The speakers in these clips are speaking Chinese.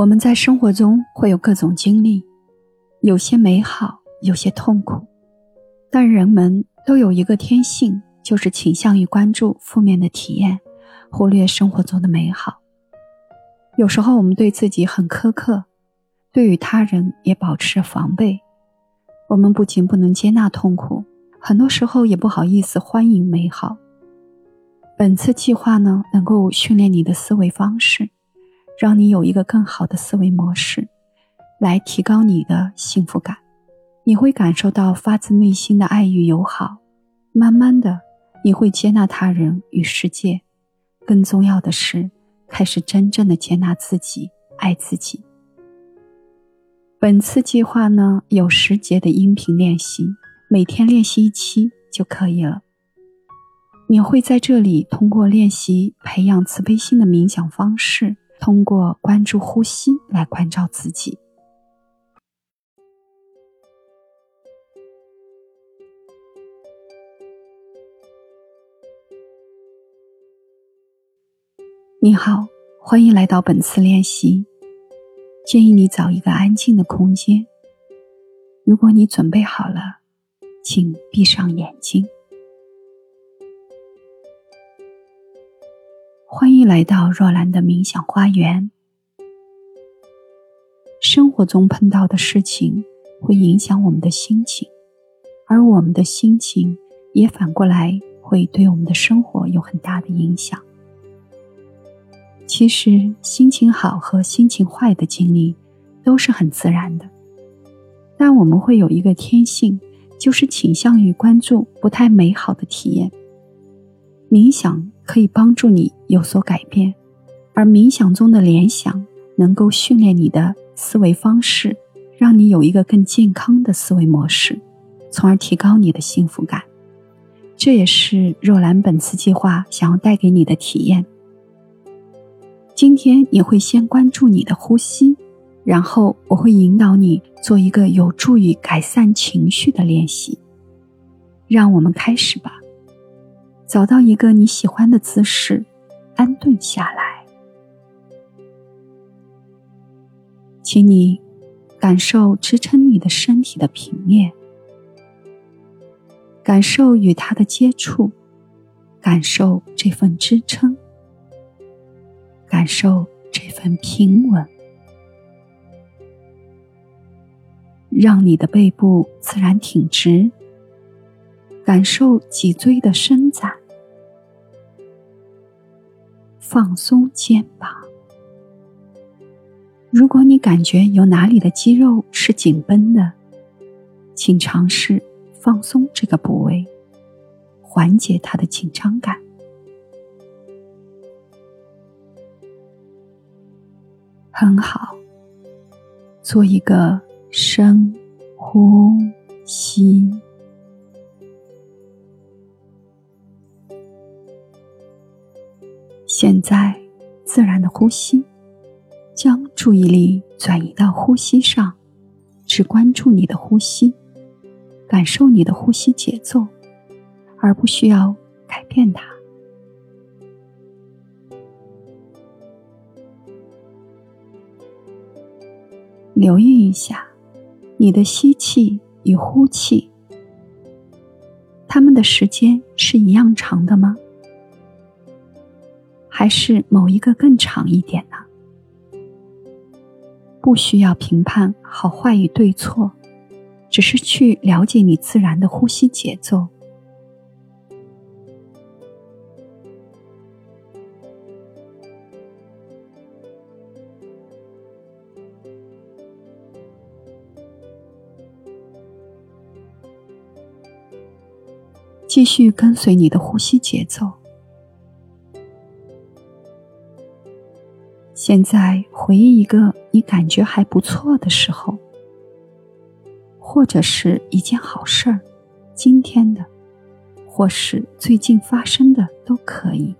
我们在生活中会有各种经历，有些美好，有些痛苦。但人们都有一个天性，就是倾向于关注负面的体验，忽略生活中的美好。有时候我们对自己很苛刻，对于他人也保持着防备。我们不仅不能接纳痛苦，很多时候也不好意思欢迎美好。本次计划呢，能够训练你的思维方式。让你有一个更好的思维模式，来提高你的幸福感。你会感受到发自内心的爱与友好，慢慢的，你会接纳他人与世界。更重要的是，开始真正的接纳自己，爱自己。本次计划呢，有十节的音频练习，每天练习一期就可以了。你会在这里通过练习培养慈悲心的冥想方式。通过关注呼吸来关照自己。你好，欢迎来到本次练习。建议你找一个安静的空间。如果你准备好了，请闭上眼睛。欢迎来到若兰的冥想花园。生活中碰到的事情会影响我们的心情，而我们的心情也反过来会对我们的生活有很大的影响。其实，心情好和心情坏的经历都是很自然的，但我们会有一个天性，就是倾向于关注不太美好的体验。冥想。可以帮助你有所改变，而冥想中的联想能够训练你的思维方式，让你有一个更健康的思维模式，从而提高你的幸福感。这也是若兰本次计划想要带给你的体验。今天你会先关注你的呼吸，然后我会引导你做一个有助于改善情绪的练习。让我们开始吧。找到一个你喜欢的姿势，安顿下来，请你感受支撑你的身体的平面，感受与它的接触，感受这份支撑，感受这份平稳，让你的背部自然挺直，感受脊椎的伸展。放松肩膀。如果你感觉有哪里的肌肉是紧绷的，请尝试放松这个部位，缓解它的紧张感。很好，做一个深呼吸。现在，自然的呼吸，将注意力转移到呼吸上，只关注你的呼吸，感受你的呼吸节奏，而不需要改变它。留意一下，你的吸气与呼气，它们的时间是一样长的吗？还是某一个更长一点呢？不需要评判好坏与对错，只是去了解你自然的呼吸节奏。继续跟随你的呼吸节奏。现在回忆一个你感觉还不错的时候，或者是一件好事儿，今天的，或是最近发生的都可以。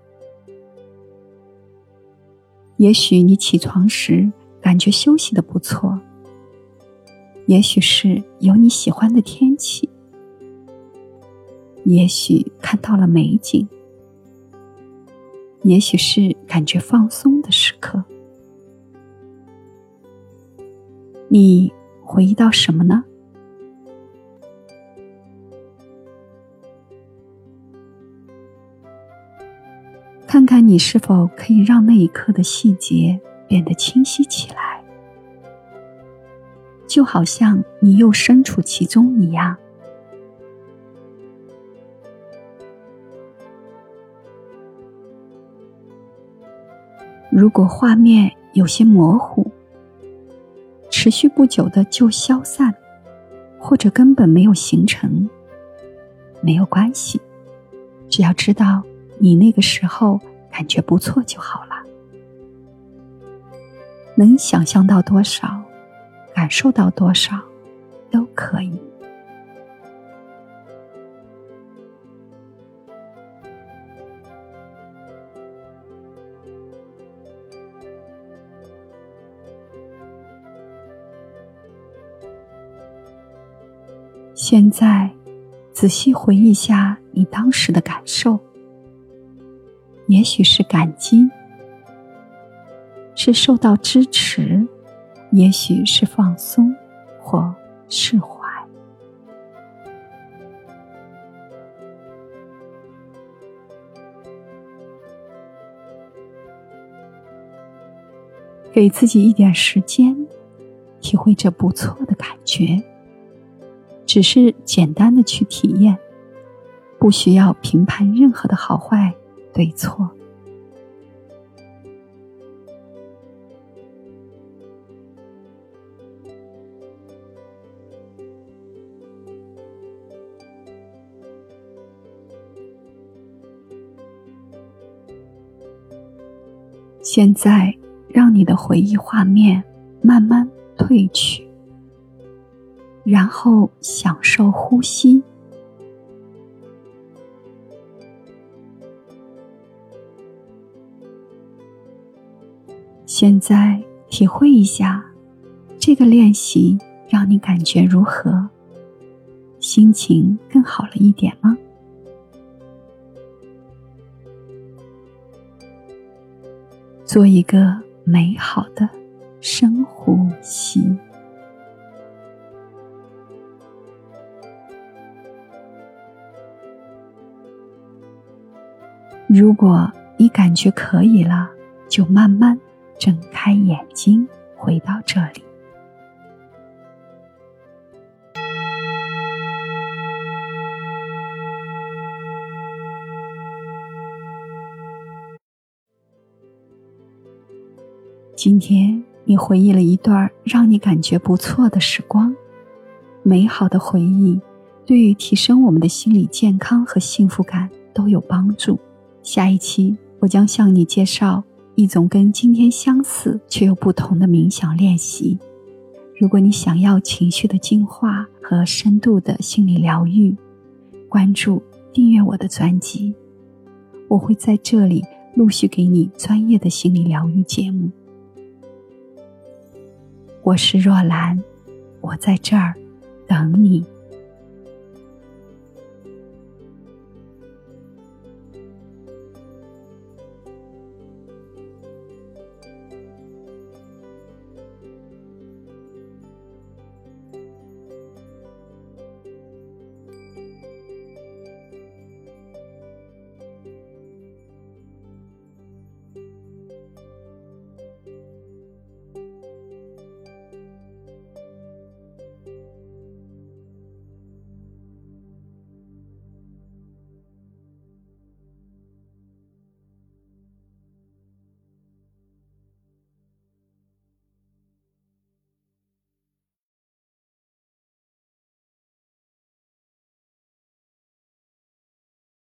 也许你起床时感觉休息的不错，也许是有你喜欢的天气，也许看到了美景，也许是感觉放松的时刻。你回忆到什么呢？看看你是否可以让那一刻的细节变得清晰起来，就好像你又身处其中一样。如果画面有些模糊，持续不久的就消散，或者根本没有形成，没有关系，只要知道。你那个时候感觉不错就好了，能想象到多少，感受到多少，都可以。现在，仔细回忆下你当时的感受。也许是感激，是受到支持；也许是放松或释怀。给自己一点时间，体会这不错的感觉。只是简单的去体验，不需要评判任何的好坏。对错。现在，让你的回忆画面慢慢褪去，然后享受呼吸。现在体会一下，这个练习让你感觉如何？心情更好了一点吗？做一个美好的深呼吸。如果你感觉可以了，就慢慢。睁开眼睛，回到这里。今天你回忆了一段让你感觉不错的时光，美好的回忆对于提升我们的心理健康和幸福感都有帮助。下一期我将向你介绍。一种跟今天相似却又不同的冥想练习。如果你想要情绪的净化和深度的心理疗愈，关注订阅我的专辑，我会在这里陆续给你专业的心理疗愈节目。我是若兰，我在这儿等你。